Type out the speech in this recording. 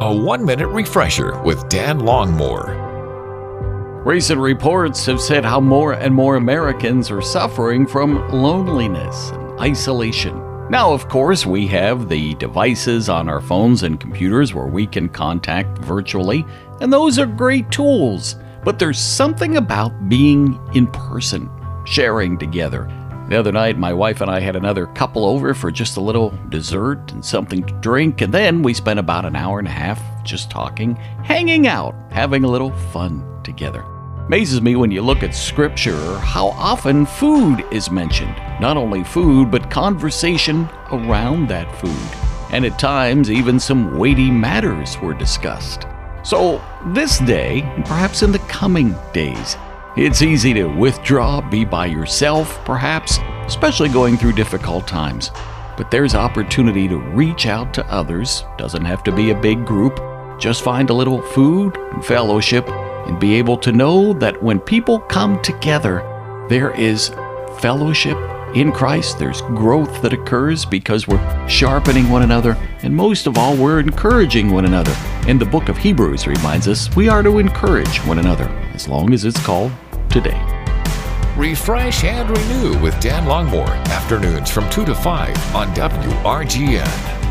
A one minute refresher with Dan Longmore. Recent reports have said how more and more Americans are suffering from loneliness and isolation. Now, of course, we have the devices on our phones and computers where we can contact virtually, and those are great tools. But there's something about being in person, sharing together. The other night, my wife and I had another couple over for just a little dessert and something to drink, and then we spent about an hour and a half just talking, hanging out, having a little fun together. Amazes me when you look at scripture how often food is mentioned. Not only food, but conversation around that food. And at times, even some weighty matters were discussed. So, this day, and perhaps in the coming days, it's easy to withdraw, be by yourself, perhaps, especially going through difficult times. But there's opportunity to reach out to others. Doesn't have to be a big group. Just find a little food and fellowship and be able to know that when people come together, there is fellowship in Christ. There's growth that occurs because we're sharpening one another, and most of all, we're encouraging one another. And the book of Hebrews reminds us we are to encourage one another, as long as it's called today. Refresh and renew with Dan Longmore. Afternoons from 2 to 5 on WRGN.